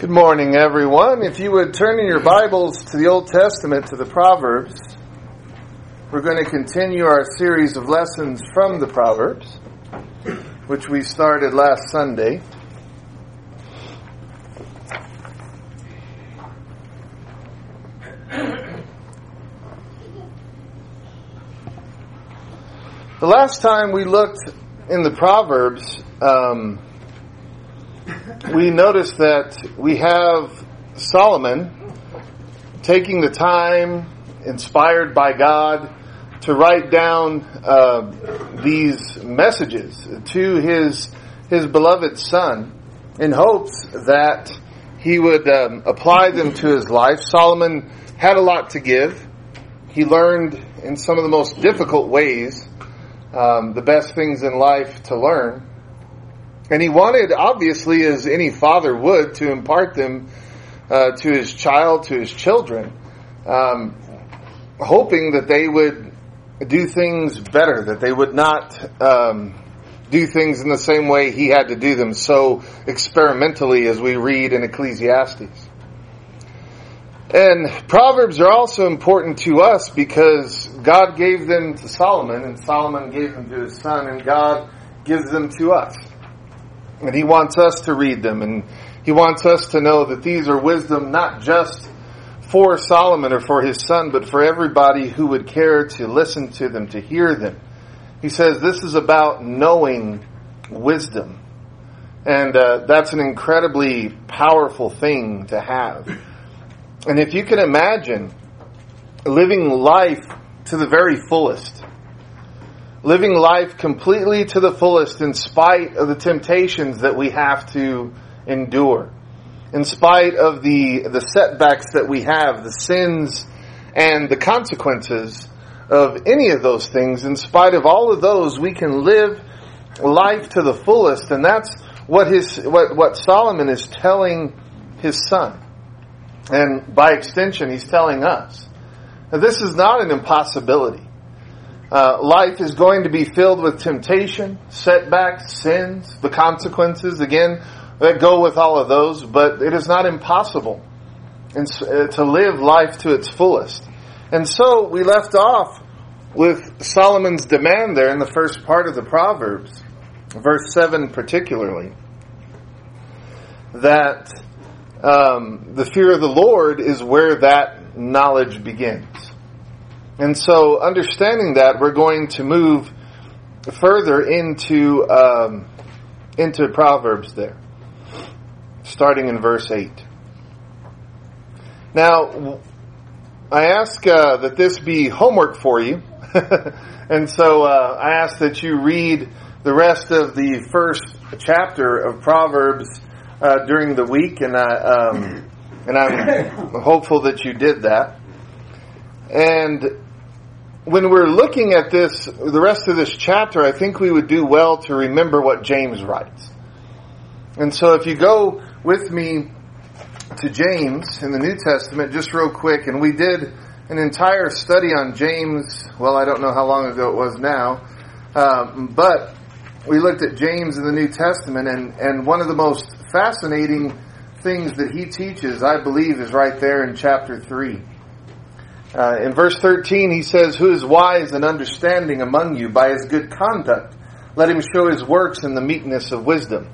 Good morning, everyone. If you would turn in your Bibles to the Old Testament, to the Proverbs, we're going to continue our series of lessons from the Proverbs, which we started last Sunday. The last time we looked in the Proverbs, um, we notice that we have Solomon taking the time, inspired by God, to write down uh, these messages to his his beloved son, in hopes that he would um, apply them to his life. Solomon had a lot to give. He learned in some of the most difficult ways um, the best things in life to learn. And he wanted, obviously, as any father would, to impart them uh, to his child, to his children, um, hoping that they would do things better, that they would not um, do things in the same way he had to do them so experimentally as we read in Ecclesiastes. And Proverbs are also important to us because God gave them to Solomon and Solomon gave them to his son and God gives them to us. And he wants us to read them and he wants us to know that these are wisdom not just for Solomon or for his son, but for everybody who would care to listen to them, to hear them. He says this is about knowing wisdom. And uh, that's an incredibly powerful thing to have. And if you can imagine living life to the very fullest, living life completely to the fullest in spite of the temptations that we have to endure, in spite of the, the setbacks that we have, the sins and the consequences of any of those things, in spite of all of those, we can live life to the fullest, and that's what his, what, what Solomon is telling his son. And by extension, he's telling us. Now, this is not an impossibility. Uh, life is going to be filled with temptation, setbacks, sins, the consequences, again, that go with all of those, but it is not impossible uh, to live life to its fullest. And so we left off with Solomon's demand there in the first part of the Proverbs, verse 7 particularly, that um, the fear of the Lord is where that knowledge begins. And so, understanding that, we're going to move further into um, into Proverbs there, starting in verse eight. Now, I ask uh, that this be homework for you, and so uh, I ask that you read the rest of the first chapter of Proverbs uh, during the week, and I um, and I'm hopeful that you did that. And when we're looking at this, the rest of this chapter, I think we would do well to remember what James writes. And so if you go with me to James in the New Testament, just real quick, and we did an entire study on James, well, I don't know how long ago it was now, um, but we looked at James in the New Testament, and, and one of the most fascinating things that he teaches, I believe, is right there in chapter 3. Uh, in verse 13, he says, Who is wise and understanding among you by his good conduct? Let him show his works in the meekness of wisdom.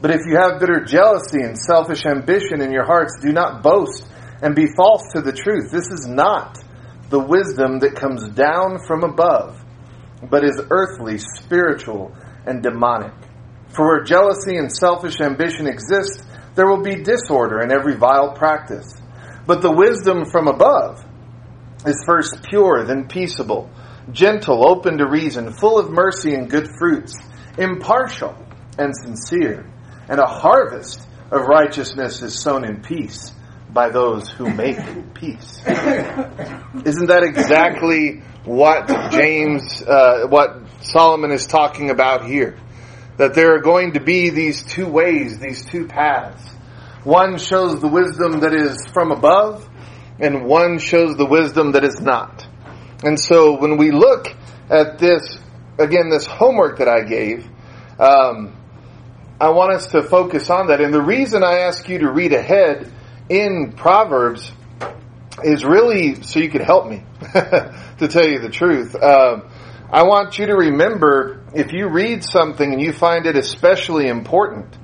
But if you have bitter jealousy and selfish ambition in your hearts, do not boast and be false to the truth. This is not the wisdom that comes down from above, but is earthly, spiritual, and demonic. For where jealousy and selfish ambition exist, there will be disorder in every vile practice. But the wisdom from above is first pure, then peaceable, gentle, open to reason, full of mercy and good fruits, impartial and sincere. And a harvest of righteousness is sown in peace by those who make peace. Isn't that exactly what James, uh, what Solomon is talking about here? That there are going to be these two ways, these two paths. One shows the wisdom that is from above, and one shows the wisdom that is not. And so when we look at this, again, this homework that I gave, um, I want us to focus on that. And the reason I ask you to read ahead in Proverbs is really so you can help me, to tell you the truth. Um, I want you to remember if you read something and you find it especially important.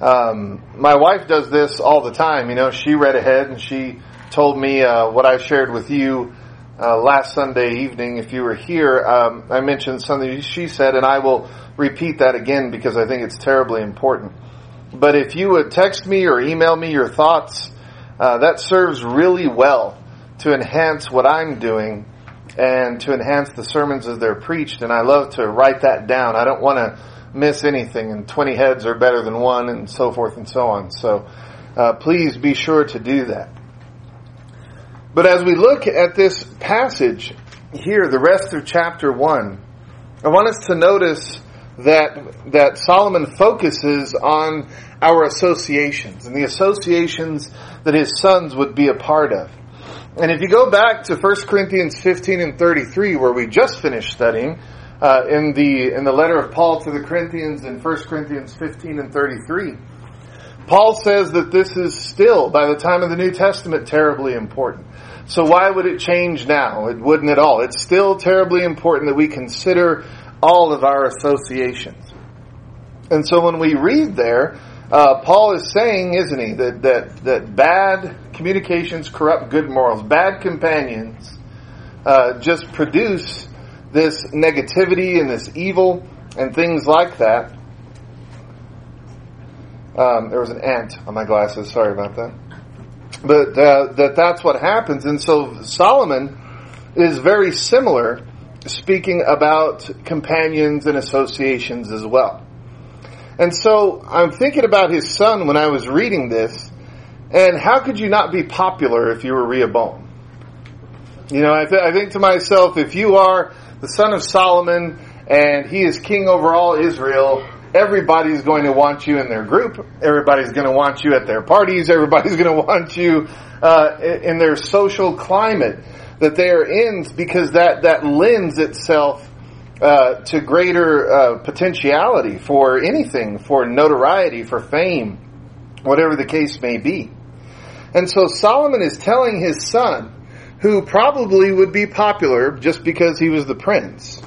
Um, my wife does this all the time. You know, she read ahead and she told me uh, what I shared with you uh, last Sunday evening. If you were here, um, I mentioned something she said, and I will repeat that again because I think it's terribly important. But if you would text me or email me your thoughts, uh, that serves really well to enhance what I'm doing and to enhance the sermons as they're preached. And I love to write that down. I don't want to miss anything, and 20 heads are better than one, and so forth and so on. So uh, please be sure to do that. But as we look at this passage here, the rest of chapter 1, I want us to notice that that Solomon focuses on our associations and the associations that his sons would be a part of. And if you go back to 1 Corinthians 15 and 33, where we just finished studying, uh, in the in the letter of Paul to the Corinthians in 1 Corinthians 15 and 33, Paul says that this is still, by the time of the New Testament, terribly important. So why would it change now? It wouldn't at all. It's still terribly important that we consider all of our associations. And so when we read there, uh, Paul is saying, isn't he, that, that, that bad communications corrupt good morals. Bad companions uh, just produce this negativity and this evil and things like that. Um, there was an ant on my glasses. Sorry about that. But uh, that that's what happens, and so Solomon is very similar speaking about companions and associations as well. And so I'm thinking about his son when I was reading this, and how could you not be popular if you were Rehoboam? You know, I, th- I think to myself, if you are the son of Solomon and he is king over all Israel, everybody's going to want you in their group. Everybody's going to want you at their parties. Everybody's going to want you uh, in their social climate that they are in because that, that lends itself uh, to greater uh, potentiality for anything, for notoriety, for fame, whatever the case may be. And so Solomon is telling his son, who probably would be popular just because he was the prince,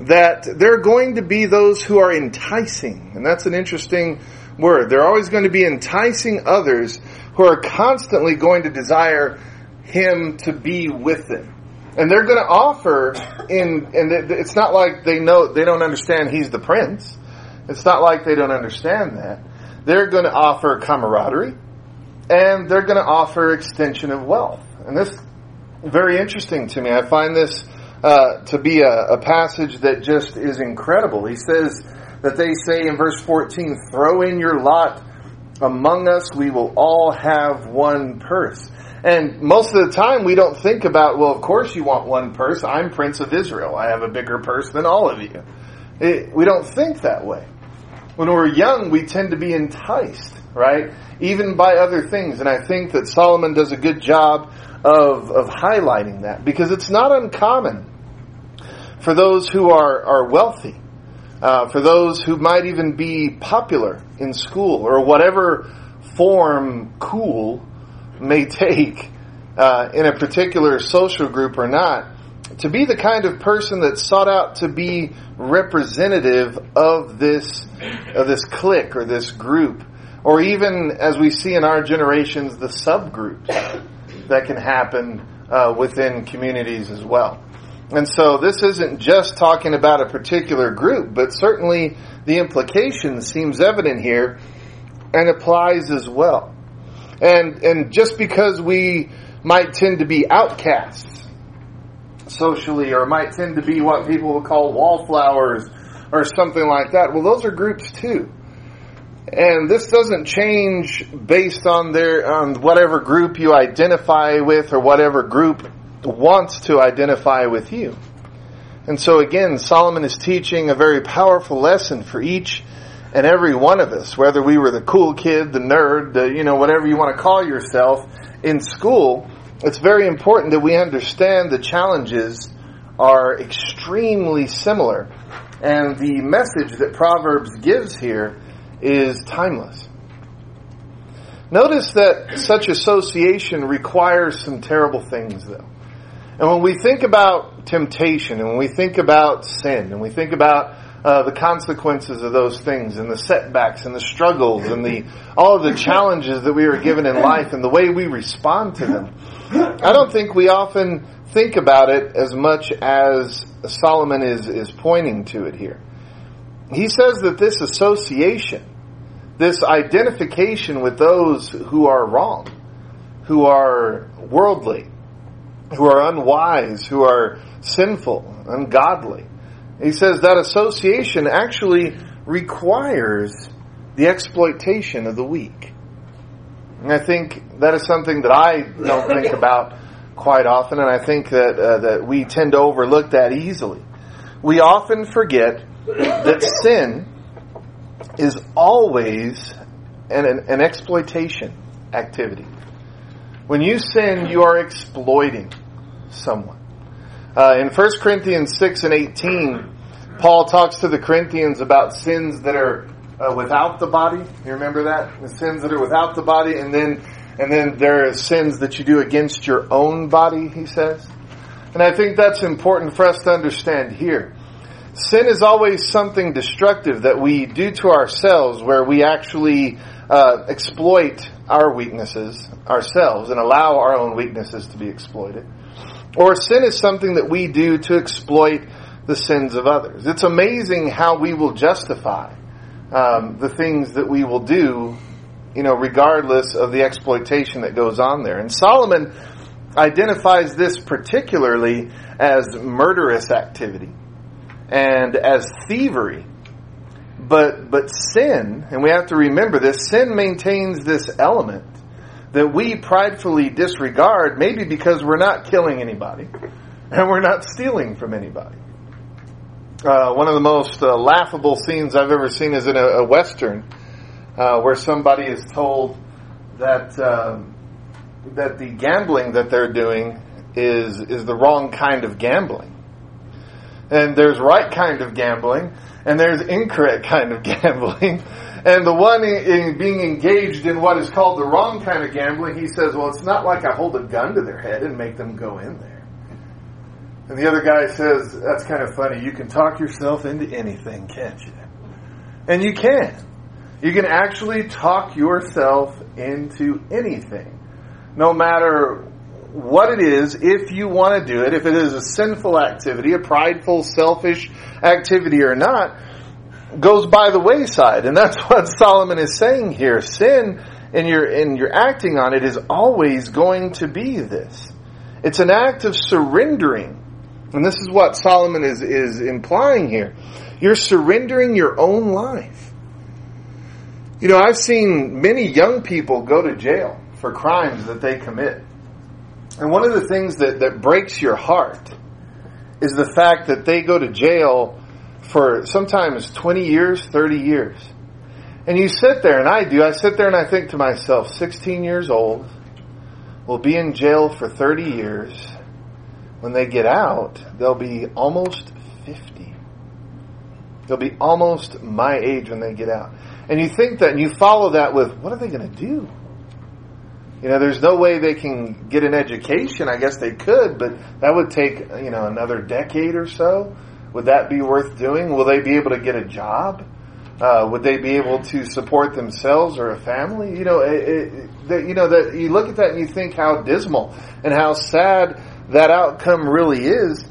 that there are going to be those who are enticing. And that's an interesting word. They're always going to be enticing others who are constantly going to desire him to be with them. And they're going to offer in, and it's not like they know, they don't understand he's the prince. It's not like they don't understand that. They're going to offer camaraderie and they're going to offer extension of wealth. And this very interesting to me. I find this uh, to be a, a passage that just is incredible. He says that they say in verse 14, throw in your lot among us, we will all have one purse. And most of the time we don't think about, well, of course you want one purse. I'm Prince of Israel. I have a bigger purse than all of you. It, we don't think that way. When we're young, we tend to be enticed, right? Even by other things. And I think that Solomon does a good job of, of highlighting that because it's not uncommon for those who are, are wealthy, uh, for those who might even be popular in school or whatever form cool may take uh, in a particular social group or not, to be the kind of person that sought out to be representative of this of this clique or this group, or even as we see in our generations, the subgroups that can happen uh, within communities as well. And so this isn't just talking about a particular group, but certainly the implication seems evident here and applies as well. And, and just because we might tend to be outcasts socially or might tend to be what people will call wallflowers or something like that, well, those are groups too. And this doesn't change based on their, on whatever group you identify with or whatever group wants to identify with you. And so again, Solomon is teaching a very powerful lesson for each and every one of us, whether we were the cool kid, the nerd, the, you know, whatever you want to call yourself in school, it's very important that we understand the challenges are extremely similar. And the message that Proverbs gives here is timeless. Notice that such association requires some terrible things though. And when we think about temptation and when we think about sin and we think about uh, the consequences of those things and the setbacks and the struggles and the all of the challenges that we are given in life and the way we respond to them. I don't think we often think about it as much as Solomon is is pointing to it here. He says that this association, this identification with those who are wrong, who are worldly, who are unwise, who are sinful, ungodly, he says that association actually requires the exploitation of the weak. And I think that is something that I don't think about quite often, and I think that uh, that we tend to overlook that easily. We often forget that sin is always an, an, an exploitation activity. When you sin, you are exploiting someone. Uh, in 1 Corinthians 6 and 18, Paul talks to the Corinthians about sins that are uh, without the body. You remember that? The sins that are without the body, and then and then there are sins that you do against your own body, he says. And I think that's important for us to understand here. Sin is always something destructive that we do to ourselves where we actually uh, exploit our weaknesses ourselves and allow our own weaknesses to be exploited. Or sin is something that we do to exploit the sins of others. It's amazing how we will justify um, the things that we will do, you know, regardless of the exploitation that goes on there. And Solomon identifies this particularly as murderous activity and as thievery. But but sin, and we have to remember this, sin maintains this element that we pridefully disregard, maybe because we're not killing anybody and we're not stealing from anybody. Uh, one of the most uh, laughable scenes I've ever seen is in a, a western, uh, where somebody is told that um, that the gambling that they're doing is is the wrong kind of gambling, and there's right kind of gambling, and there's incorrect kind of gambling, and the one in being engaged in what is called the wrong kind of gambling, he says, well, it's not like I hold a gun to their head and make them go in there. And the other guy says, that's kind of funny. You can talk yourself into anything, can't you? And you can. You can actually talk yourself into anything. No matter what it is, if you want to do it, if it is a sinful activity, a prideful, selfish activity or not, goes by the wayside. And that's what Solomon is saying here. Sin and your and your acting on it is always going to be this. It's an act of surrendering. And this is what Solomon is, is implying here. You're surrendering your own life. You know, I've seen many young people go to jail for crimes that they commit. And one of the things that, that breaks your heart is the fact that they go to jail for sometimes 20 years, 30 years. And you sit there, and I do, I sit there and I think to myself, 16 years old, will be in jail for 30 years. When they get out, they'll be almost 50. They'll be almost my age when they get out. And you think that, and you follow that with, what are they going to do? You know, there's no way they can get an education. I guess they could, but that would take, you know, another decade or so. Would that be worth doing? Will they be able to get a job? Uh, would they be able to support themselves or a family? You know, it, it, that, you know that you look at that and you think how dismal and how sad that outcome really is.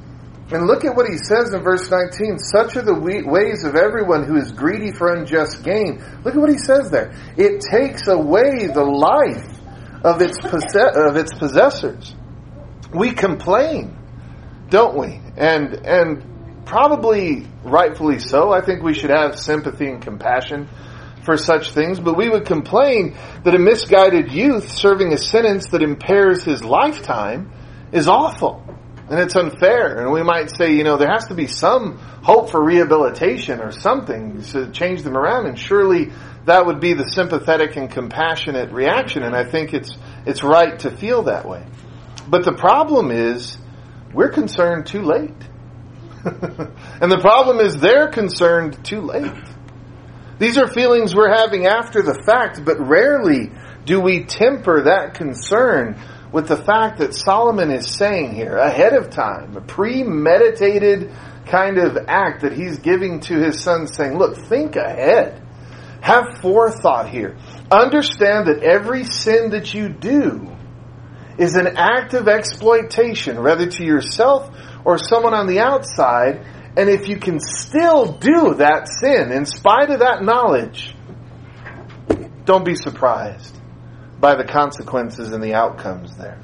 And look at what he says in verse 19. Such are the ways of everyone who is greedy for unjust gain. Look at what he says there. It takes away the life of its, possess- of its possessors. We complain, don't we? And, and probably rightfully so. I think we should have sympathy and compassion for such things, but we would complain that a misguided youth serving a sentence that impairs his lifetime is awful and it's unfair. And we might say, you know, there has to be some hope for rehabilitation or something to change them around, and surely that would be the sympathetic and compassionate reaction. And I think it's it's right to feel that way. But the problem is, we're concerned too late. and the problem is they're concerned too late. These are feelings we're having after the fact, but rarely do we temper that concern with the fact that Solomon is saying here ahead of time, a premeditated kind of act that he's giving to his son saying, look, think ahead. Have forethought here. Understand that every sin that you do is an act of exploitation, whether to yourself or someone on the outside. And if you can still do that sin in spite of that knowledge, don't be surprised by the consequences and the outcomes there.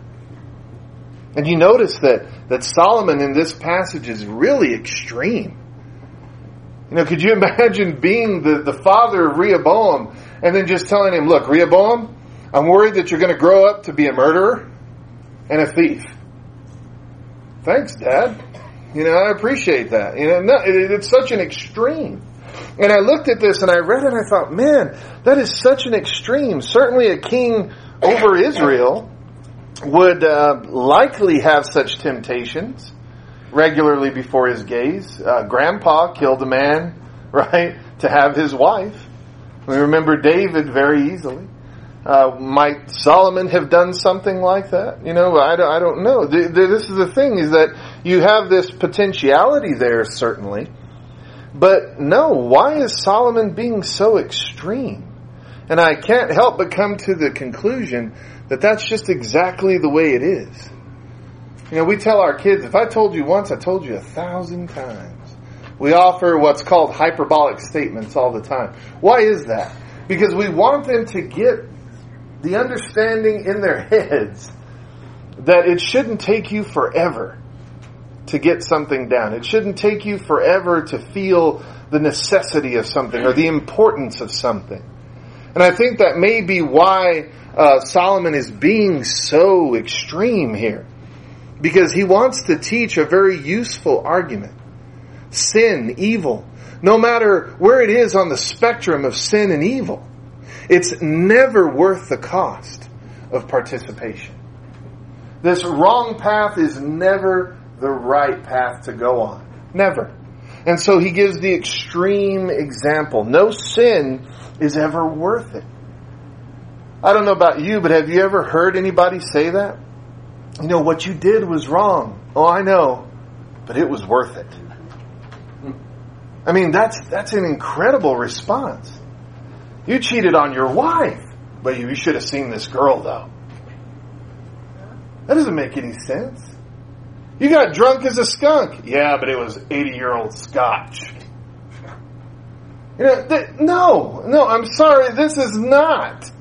And you notice that, that Solomon in this passage is really extreme. You know, could you imagine being the, the father of Rehoboam and then just telling him, look, Rehoboam, I'm worried that you're going to grow up to be a murderer and a thief. Thanks, Dad. You know, I appreciate that. You know, no, it, it's such an extreme. And I looked at this and I read it and I thought, man, that is such an extreme. Certainly a king over Israel would uh, likely have such temptations regularly before his gaze. Uh, grandpa killed a man, right, to have his wife. We remember David very easily. Uh, might Solomon have done something like that? You know, I don't, I don't know. The, the, this is the thing is that you have this potentiality there, certainly. But no, why is Solomon being so extreme? And I can't help but come to the conclusion that that's just exactly the way it is. You know, we tell our kids, if I told you once, I told you a thousand times. We offer what's called hyperbolic statements all the time. Why is that? Because we want them to get the understanding in their heads that it shouldn't take you forever to get something down. It shouldn't take you forever to feel the necessity of something or the importance of something. And I think that may be why uh, Solomon is being so extreme here. Because he wants to teach a very useful argument. Sin, evil, no matter where it is on the spectrum of sin and evil, it's never worth the cost of participation. This wrong path is never the right path to go on. Never. And so he gives the extreme example. No sin is ever worth it. I don't know about you, but have you ever heard anybody say that? You know, what you did was wrong. Oh, I know, but it was worth it. I mean, that's, that's an incredible response. You cheated on your wife, but you should have seen this girl though. That doesn't make any sense. You got drunk as a skunk. Yeah, but it was 80 year old scotch. You know, th- no, no, I'm sorry, this is not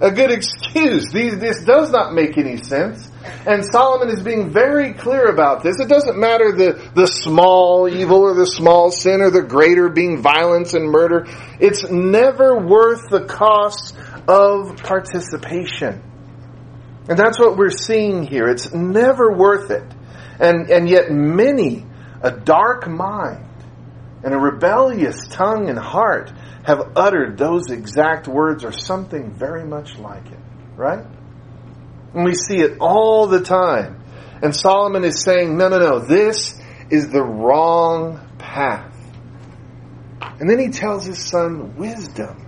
a good excuse. These, this does not make any sense. And Solomon is being very clear about this. It doesn't matter the, the small evil or the small sin or the greater being violence and murder. It's never worth the cost of participation. And that's what we're seeing here. It's never worth it. And, and yet many, a dark mind and a rebellious tongue and heart have uttered those exact words or something very much like it. Right? And we see it all the time. And Solomon is saying, no, no, no, this is the wrong path. And then he tells his son wisdom.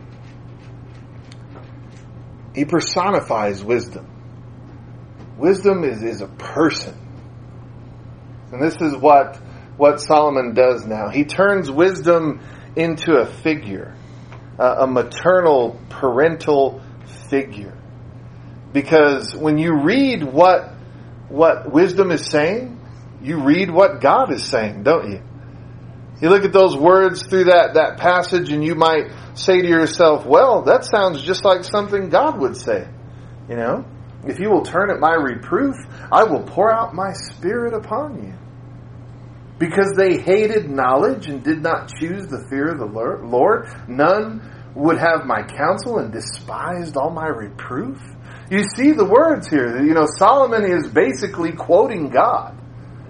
He personifies wisdom. Wisdom is, is a person. And this is what, what Solomon does now. He turns wisdom into a figure, a maternal, parental figure. Because when you read what, what wisdom is saying, you read what God is saying, don't you? You look at those words through that, that passage and you might say to yourself, well, that sounds just like something God would say. You know? If you will turn at my reproof, I will pour out my spirit upon you. Because they hated knowledge and did not choose the fear of the Lord, none would have my counsel and despised all my reproof. You see the words here. You know, Solomon is basically quoting God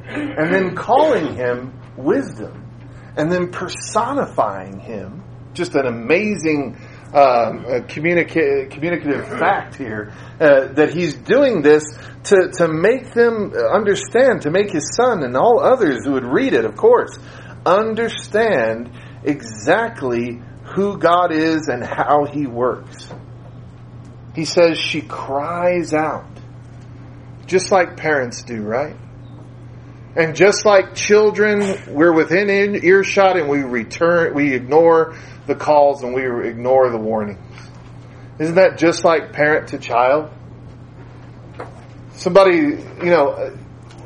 and then calling him wisdom and then personifying him. Just an amazing um, communica- communicative fact here uh, that he's doing this to, to make them understand, to make his son and all others who would read it, of course, understand exactly who God is and how He works. He says she cries out, just like parents do, right? And just like children, we're within earshot and we return, we ignore the calls and we ignore the warnings. Isn't that just like parent to child? Somebody, you know,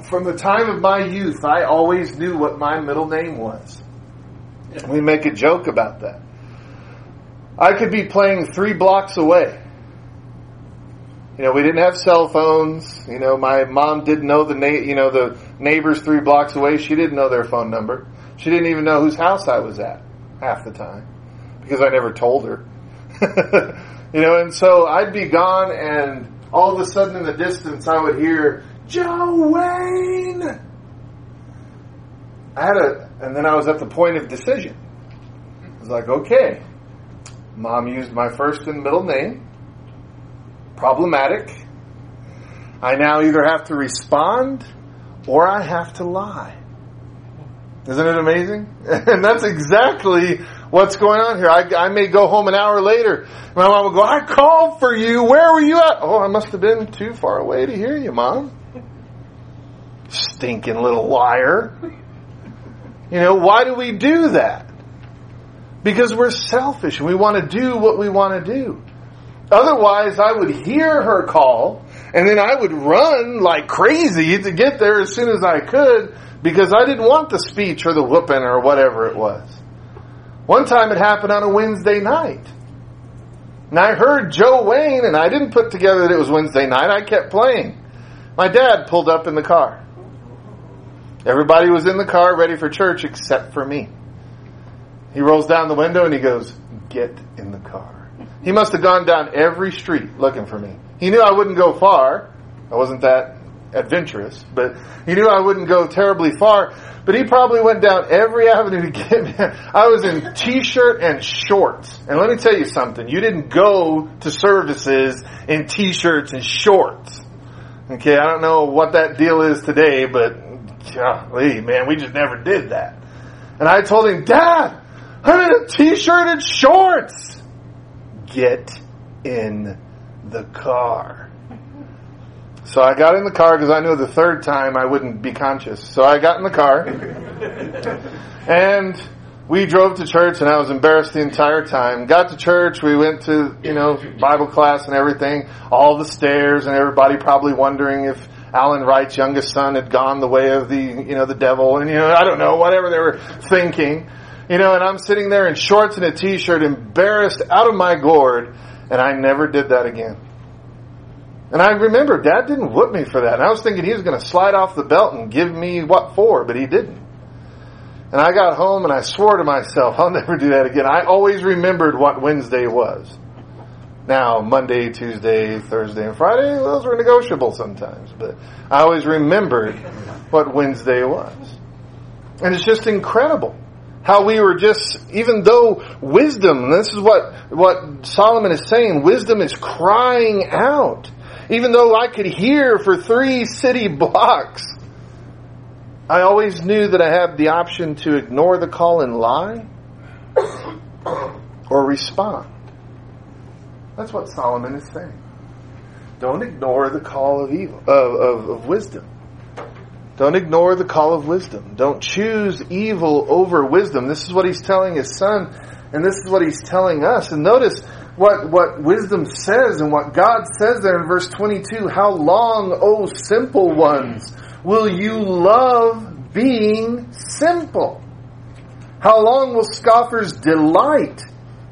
from the time of my youth, I always knew what my middle name was. We make a joke about that. I could be playing three blocks away. You know, we didn't have cell phones. You know, my mom didn't know the na- you know the neighbors three blocks away. She didn't know their phone number. She didn't even know whose house I was at half the time because I never told her. you know, and so I'd be gone, and all of a sudden in the distance, I would hear Joe Wayne. I had a, and then I was at the point of decision. I was like, okay, mom used my first and middle name. Problematic. I now either have to respond or I have to lie. Isn't it amazing? and that's exactly what's going on here. I, I, may go home an hour later. My mom will go, I called for you. Where were you at? Oh, I must have been too far away to hear you, mom. Stinking little liar. You know, why do we do that? Because we're selfish and we want to do what we want to do. Otherwise, I would hear her call and then I would run like crazy to get there as soon as I could because I didn't want the speech or the whooping or whatever it was. One time it happened on a Wednesday night. And I heard Joe Wayne and I didn't put together that it was Wednesday night. I kept playing. My dad pulled up in the car. Everybody was in the car ready for church except for me. He rolls down the window and he goes, Get in the car. He must have gone down every street looking for me. He knew I wouldn't go far. I wasn't that adventurous, but he knew I wouldn't go terribly far. But he probably went down every avenue to get me. I was in t-shirt and shorts. And let me tell you something. You didn't go to services in t-shirts and shorts. Okay, I don't know what that deal is today, but golly, man, we just never did that. And I told him, Dad, I'm in a t-shirt and shorts. Get in the car. So I got in the car because I knew the third time I wouldn't be conscious. So I got in the car and we drove to church and I was embarrassed the entire time. Got to church, we went to, you know, Bible class and everything, all the stairs and everybody probably wondering if Alan Wright's youngest son had gone the way of the, you know, the devil and, you know, I don't know, whatever they were thinking. You know, and I'm sitting there in shorts and a t-shirt, embarrassed out of my gourd, and I never did that again. And I remember Dad didn't whoop me for that. And I was thinking he was going to slide off the belt and give me what for, but he didn't. And I got home and I swore to myself, I'll never do that again. I always remembered what Wednesday was. Now, Monday, Tuesday, Thursday, and Friday, those were negotiable sometimes, but I always remembered what Wednesday was. And it's just incredible how we were just, even though wisdom, this is what, what Solomon is saying, wisdom is crying out. Even though I could hear for three city blocks, I always knew that I had the option to ignore the call and lie or respond. That's what Solomon is saying. Don't ignore the call of evil, of, of, of wisdom. Don't ignore the call of wisdom. Don't choose evil over wisdom. This is what he's telling his son, and this is what he's telling us. And notice what, what wisdom says and what God says there in verse 22. How long, O simple ones, will you love being simple? How long will scoffers delight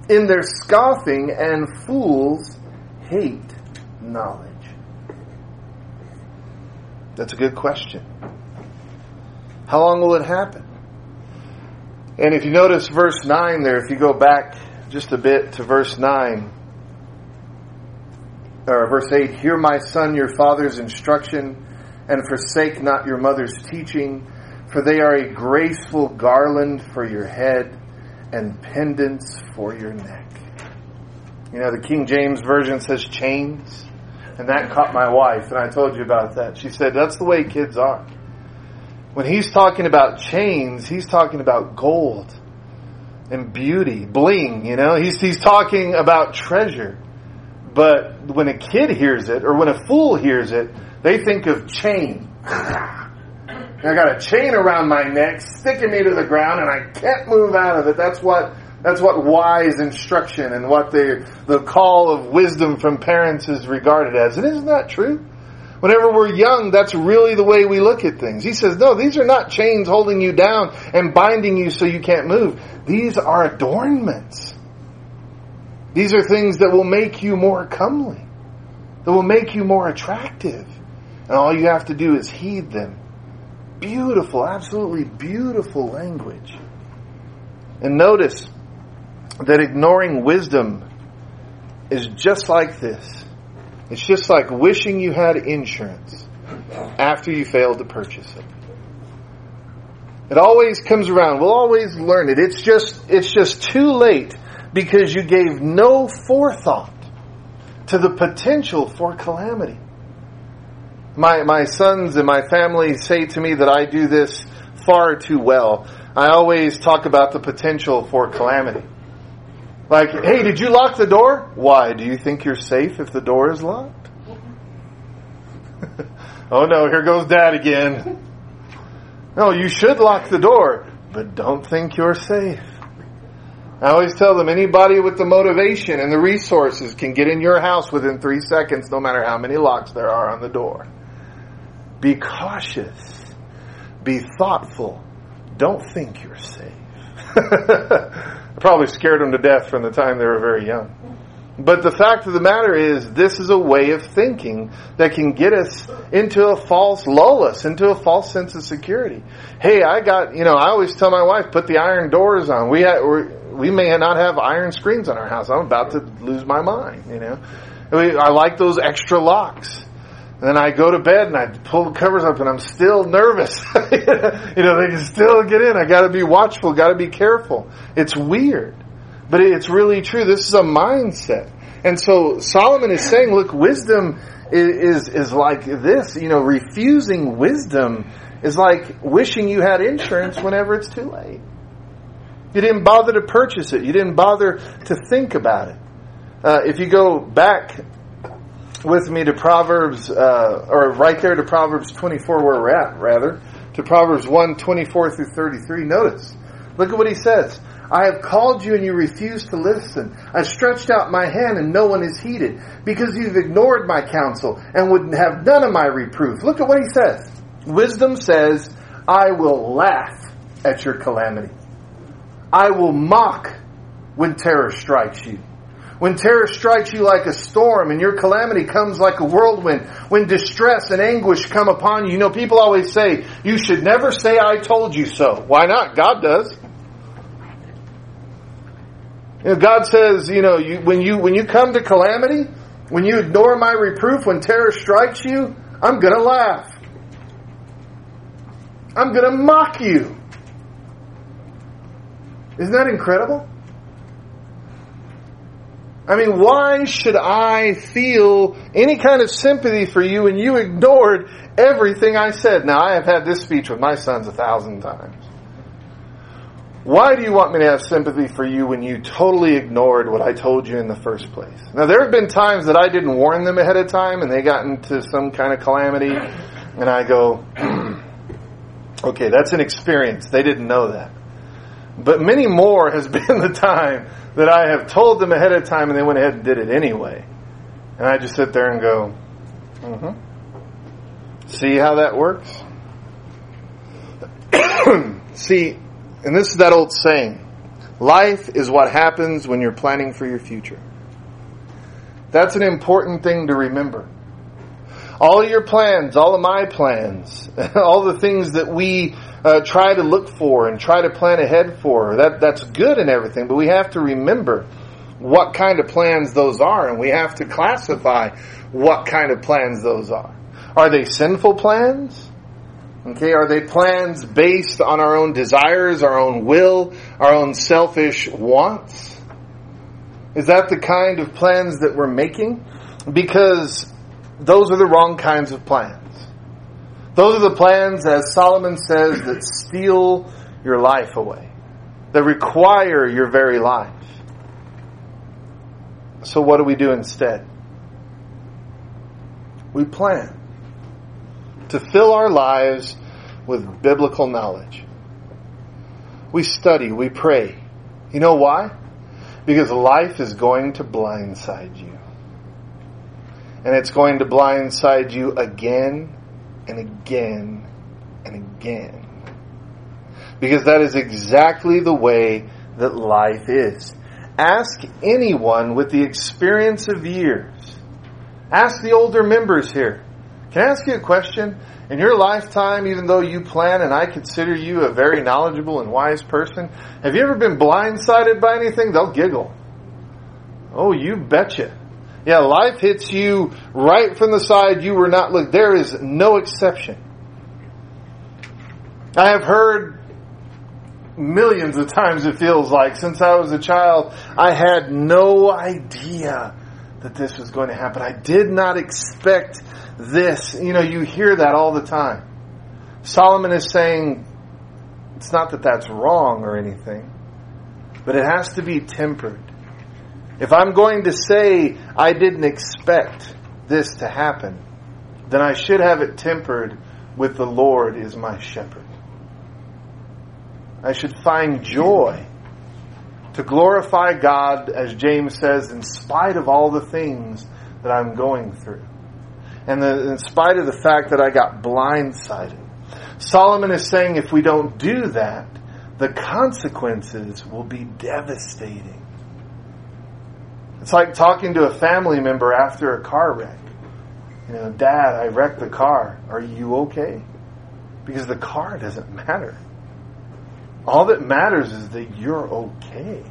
in their scoffing and fools hate knowledge? That's a good question. How long will it happen? And if you notice verse 9 there, if you go back just a bit to verse 9, or verse 8, Hear my son your father's instruction, and forsake not your mother's teaching, for they are a graceful garland for your head and pendants for your neck. You know, the King James Version says chains. And that caught my wife, and I told you about that. She said, that's the way kids are. When he's talking about chains, he's talking about gold. and beauty, bling, you know. He's, he's talking about treasure. But when a kid hears it, or when a fool hears it, they think of chain. I got a chain around my neck, sticking me to the ground, and I can't move out of it. That's what that's what wise instruction and what the the call of wisdom from parents is regarded as. And isn't that true? Whenever we're young, that's really the way we look at things. He says, no, these are not chains holding you down and binding you so you can't move. These are adornments. These are things that will make you more comely, that will make you more attractive. And all you have to do is heed them. Beautiful, absolutely beautiful language. And notice that ignoring wisdom is just like this. It's just like wishing you had insurance after you failed to purchase it. It always comes around. We'll always learn it. It's just, it's just too late because you gave no forethought to the potential for calamity. My, my sons and my family say to me that I do this far too well. I always talk about the potential for calamity. Like, hey, did you lock the door? Why? Do you think you're safe if the door is locked? oh no, here goes dad again. No, you should lock the door, but don't think you're safe. I always tell them anybody with the motivation and the resources can get in your house within three seconds, no matter how many locks there are on the door. Be cautious. Be thoughtful. Don't think you're safe. I probably scared them to death from the time they were very young. But the fact of the matter is, this is a way of thinking that can get us into a false, lull us into a false sense of security. Hey, I got, you know, I always tell my wife, put the iron doors on. We, we may not have iron screens on our house. I'm about to lose my mind, you know. I like those extra locks. And then I go to bed and I pull the covers up and I'm still nervous. you know, they can still get in. I gotta be watchful, gotta be careful. It's weird. But it's really true. This is a mindset. And so Solomon is saying, look, wisdom is, is, is like this, you know, refusing wisdom is like wishing you had insurance whenever it's too late. You didn't bother to purchase it. You didn't bother to think about it. Uh, if you go back with me to Proverbs, uh, or right there to Proverbs 24 where we're at, rather, to Proverbs 1, 24 through 33, notice. Look at what he says. I have called you and you refuse to listen. I stretched out my hand and no one is heeded because you've ignored my counsel and would have none of my reproof. Look at what he says. Wisdom says, I will laugh at your calamity. I will mock when terror strikes you. When terror strikes you like a storm and your calamity comes like a whirlwind, when distress and anguish come upon you, you know, people always say, you should never say I told you so. Why not? God does. You know, God says, you know, you, when you when you come to calamity, when you ignore my reproof, when terror strikes you, I'm going to laugh. I'm going to mock you. Isn't that incredible? I mean, why should I feel any kind of sympathy for you when you ignored everything I said? Now, I have had this speech with my sons a thousand times. Why do you want me to have sympathy for you when you totally ignored what I told you in the first place? Now, there have been times that I didn't warn them ahead of time and they got into some kind of calamity, and I go, okay, that's an experience. They didn't know that. But many more has been the time that I have told them ahead of time and they went ahead and did it anyway. And I just sit there and go, mm-hmm. See how that works? See, and this is that old saying life is what happens when you're planning for your future. That's an important thing to remember. All of your plans, all of my plans, all the things that we uh, try to look for and try to plan ahead for, that, that's good and everything, but we have to remember what kind of plans those are and we have to classify what kind of plans those are. Are they sinful plans? Okay, are they plans based on our own desires, our own will, our own selfish wants? Is that the kind of plans that we're making? Because those are the wrong kinds of plans. Those are the plans, as Solomon says, that steal your life away. that require your very life. So what do we do instead? We plan to fill our lives with biblical knowledge. We study, we pray. You know why? Because life is going to blindside you. And it's going to blindside you again and again and again. Because that is exactly the way that life is. Ask anyone with the experience of years. Ask the older members here. Can I ask you a question? In your lifetime, even though you plan and I consider you a very knowledgeable and wise person, have you ever been blindsided by anything? They'll giggle. Oh, you betcha. Yeah, life hits you right from the side you were not look. There is no exception. I have heard millions of times it feels like since I was a child, I had no idea that this was going to happen. I did not expect this. You know, you hear that all the time. Solomon is saying it's not that that's wrong or anything, but it has to be tempered. If I'm going to say I didn't expect this to happen, then I should have it tempered with the Lord is my shepherd. I should find joy to glorify God, as James says, in spite of all the things that I'm going through. And the, in spite of the fact that I got blindsided. Solomon is saying if we don't do that, the consequences will be devastating. It's like talking to a family member after a car wreck. You know, Dad, I wrecked the car. Are you okay? Because the car doesn't matter. All that matters is that you're okay.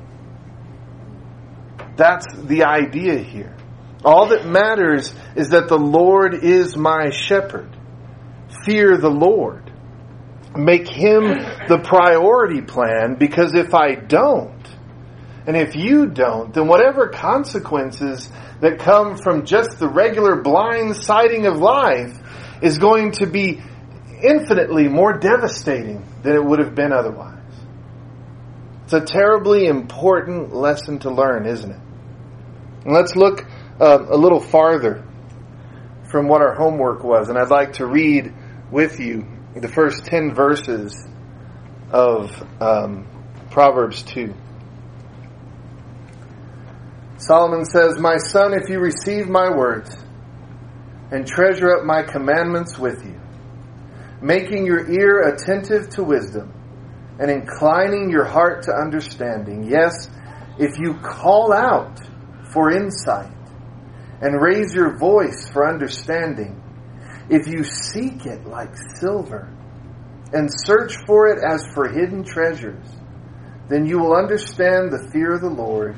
That's the idea here. All that matters is that the Lord is my shepherd. Fear the Lord. Make Him the priority plan because if I don't, and if you don't, then whatever consequences that come from just the regular blind sighting of life is going to be infinitely more devastating than it would have been otherwise. It's a terribly important lesson to learn, isn't it? And let's look uh, a little farther from what our homework was, and I'd like to read with you the first 10 verses of um, Proverbs 2. Solomon says, My son, if you receive my words and treasure up my commandments with you, making your ear attentive to wisdom, and inclining your heart to understanding. Yes, if you call out for insight and raise your voice for understanding, if you seek it like silver and search for it as for hidden treasures, then you will understand the fear of the Lord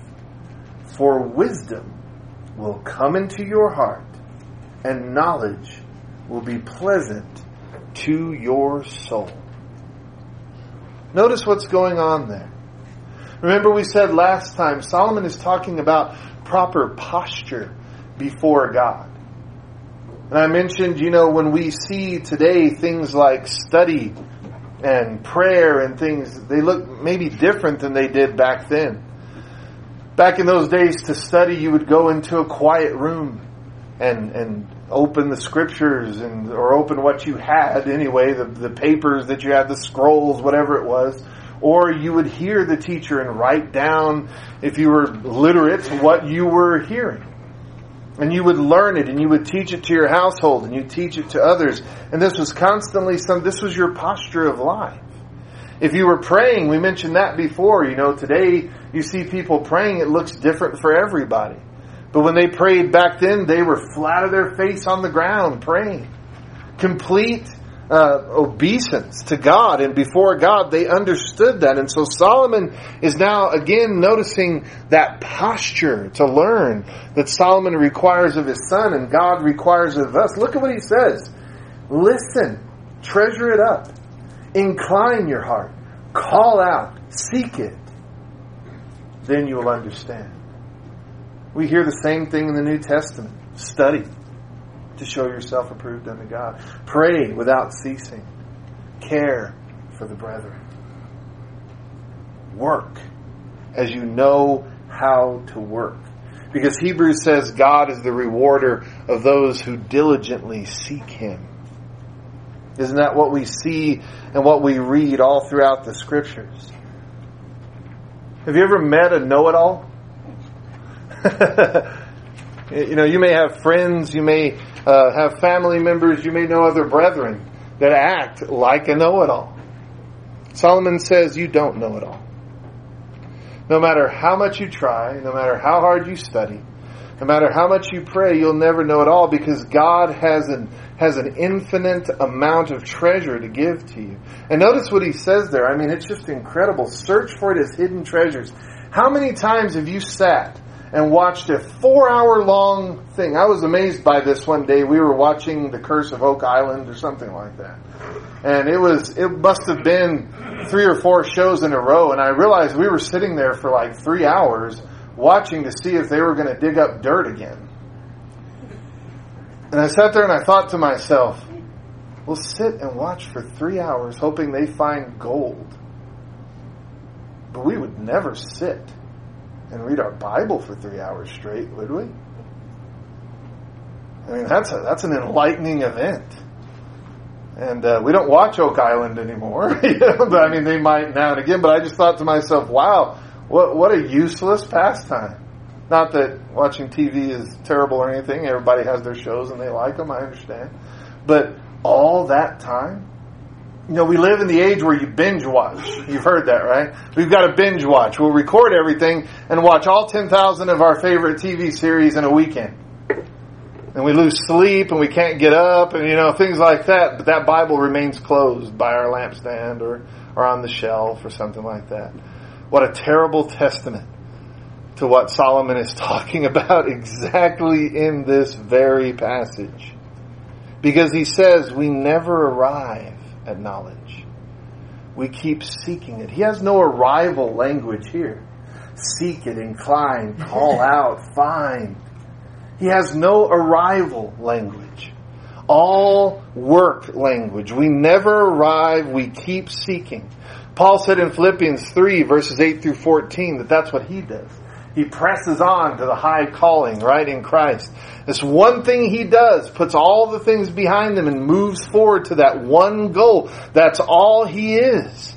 For wisdom will come into your heart, and knowledge will be pleasant to your soul. Notice what's going on there. Remember, we said last time, Solomon is talking about proper posture before God. And I mentioned, you know, when we see today things like study and prayer and things, they look maybe different than they did back then. Back in those days, to study, you would go into a quiet room and, and open the scriptures and or open what you had anyway, the, the papers that you had, the scrolls, whatever it was. Or you would hear the teacher and write down, if you were literate, what you were hearing. And you would learn it and you would teach it to your household and you teach it to others. And this was constantly some, this was your posture of life. If you were praying, we mentioned that before, you know, today you see people praying, it looks different for everybody. But when they prayed back then, they were flat of their face on the ground praying. Complete uh, obeisance to God and before God. They understood that. And so Solomon is now again noticing that posture to learn that Solomon requires of his son and God requires of us. Look at what he says. Listen, treasure it up, incline your heart, call out, seek it. Then you will understand. We hear the same thing in the New Testament. Study to show yourself approved unto God. Pray without ceasing. Care for the brethren. Work as you know how to work. Because Hebrews says God is the rewarder of those who diligently seek Him. Isn't that what we see and what we read all throughout the scriptures? Have you ever met a know-it-all? you know, you may have friends, you may uh, have family members, you may know other brethren that act like a know it all. Solomon says you don't know it all. No matter how much you try, no matter how hard you study, no matter how much you pray, you'll never know it all because God has an, has an infinite amount of treasure to give to you. And notice what he says there. I mean, it's just incredible. Search for it as hidden treasures. How many times have you sat and watched a four hour long thing. I was amazed by this one day. We were watching The Curse of Oak Island or something like that. And it was, it must have been three or four shows in a row. And I realized we were sitting there for like three hours watching to see if they were going to dig up dirt again. And I sat there and I thought to myself, we'll sit and watch for three hours hoping they find gold. But we would never sit and read our Bible for three hours straight, would we? I mean, that's a, that's an enlightening event. And uh, we don't watch Oak Island anymore. but, I mean, they might now and again. But I just thought to myself, wow, what what a useless pastime. Not that watching TV is terrible or anything. Everybody has their shows and they like them. I understand. But all that time you know, we live in the age where you binge watch. You've heard that, right? We've got to binge watch. We'll record everything and watch all 10,000 of our favorite TV series in a weekend. And we lose sleep and we can't get up and, you know, things like that. But that Bible remains closed by our lampstand or, or on the shelf or something like that. What a terrible testament to what Solomon is talking about exactly in this very passage. Because he says we never arrive at knowledge. We keep seeking it. He has no arrival language here. Seek it, incline, call out, find. He has no arrival language. All work language. We never arrive, we keep seeking. Paul said in Philippians 3 verses 8 through 14 that that's what he does. He presses on to the high calling, right, in Christ. This one thing he does, puts all the things behind him and moves forward to that one goal. That's all he is.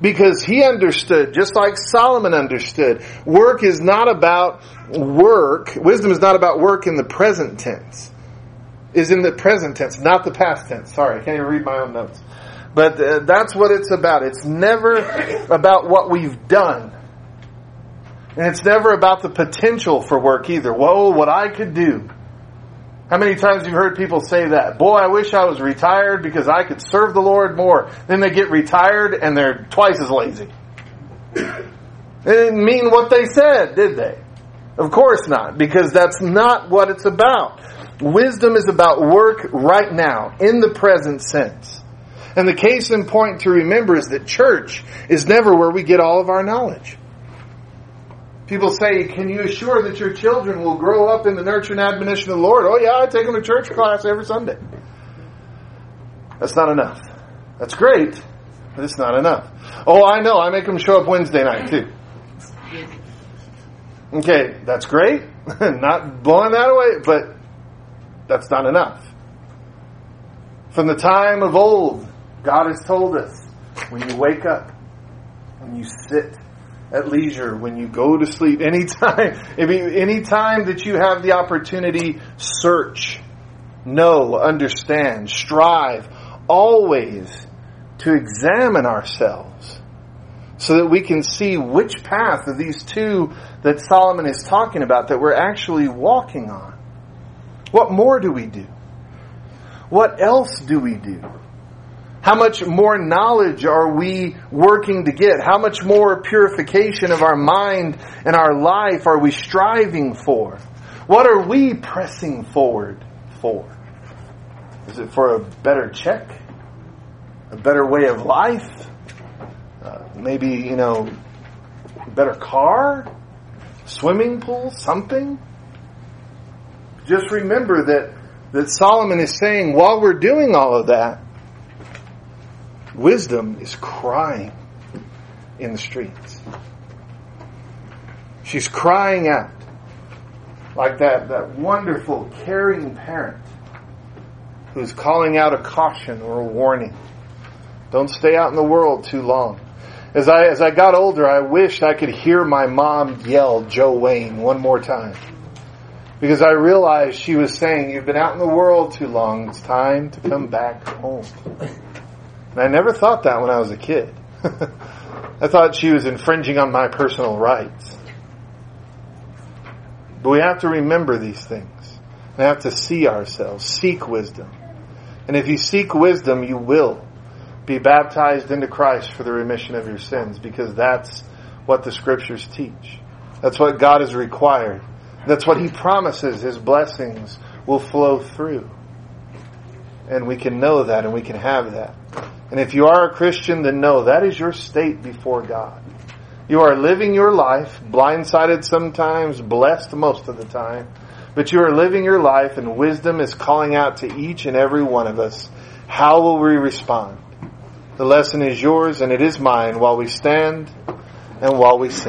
Because he understood, just like Solomon understood, work is not about work, wisdom is not about work in the present tense. Is in the present tense, not the past tense. Sorry, I can't even read my own notes. But uh, that's what it's about. It's never about what we've done. And it's never about the potential for work either. Whoa, what I could do. How many times have you heard people say that? Boy, I wish I was retired because I could serve the Lord more. Then they get retired and they're twice as lazy. They didn't mean what they said, did they? Of course not, because that's not what it's about. Wisdom is about work right now, in the present sense. And the case in point to remember is that church is never where we get all of our knowledge. People say, can you assure that your children will grow up in the nurture and admonition of the Lord? Oh yeah, I take them to church class every Sunday. That's not enough. That's great, but it's not enough. Oh, I know, I make them show up Wednesday night too. Okay, that's great. not blowing that away, but that's not enough. From the time of old, God has told us when you wake up, when you sit at leisure, when you go to sleep, anytime, any time that you have the opportunity, search, know, understand, strive, always to examine ourselves so that we can see which path of these two that Solomon is talking about that we're actually walking on. What more do we do? what else do we do? How much more knowledge are we working to get? How much more purification of our mind and our life are we striving for? What are we pressing forward for? Is it for a better check? A better way of life? Uh, maybe, you know, better car? Swimming pool? Something? Just remember that, that Solomon is saying while we're doing all of that, Wisdom is crying in the streets. She's crying out like that, that wonderful, caring parent who's calling out a caution or a warning. Don't stay out in the world too long. As I, as I got older, I wished I could hear my mom yell Joe Wayne one more time. Because I realized she was saying, you've been out in the world too long. It's time to come back home. And I never thought that when I was a kid. I thought she was infringing on my personal rights. But we have to remember these things. We have to see ourselves, seek wisdom. And if you seek wisdom, you will be baptized into Christ for the remission of your sins because that's what the scriptures teach. That's what God has required. That's what He promises His blessings will flow through. And we can know that and we can have that. And if you are a Christian, then know that is your state before God. You are living your life, blindsided sometimes, blessed most of the time, but you are living your life and wisdom is calling out to each and every one of us. How will we respond? The lesson is yours and it is mine while we stand and while we sing.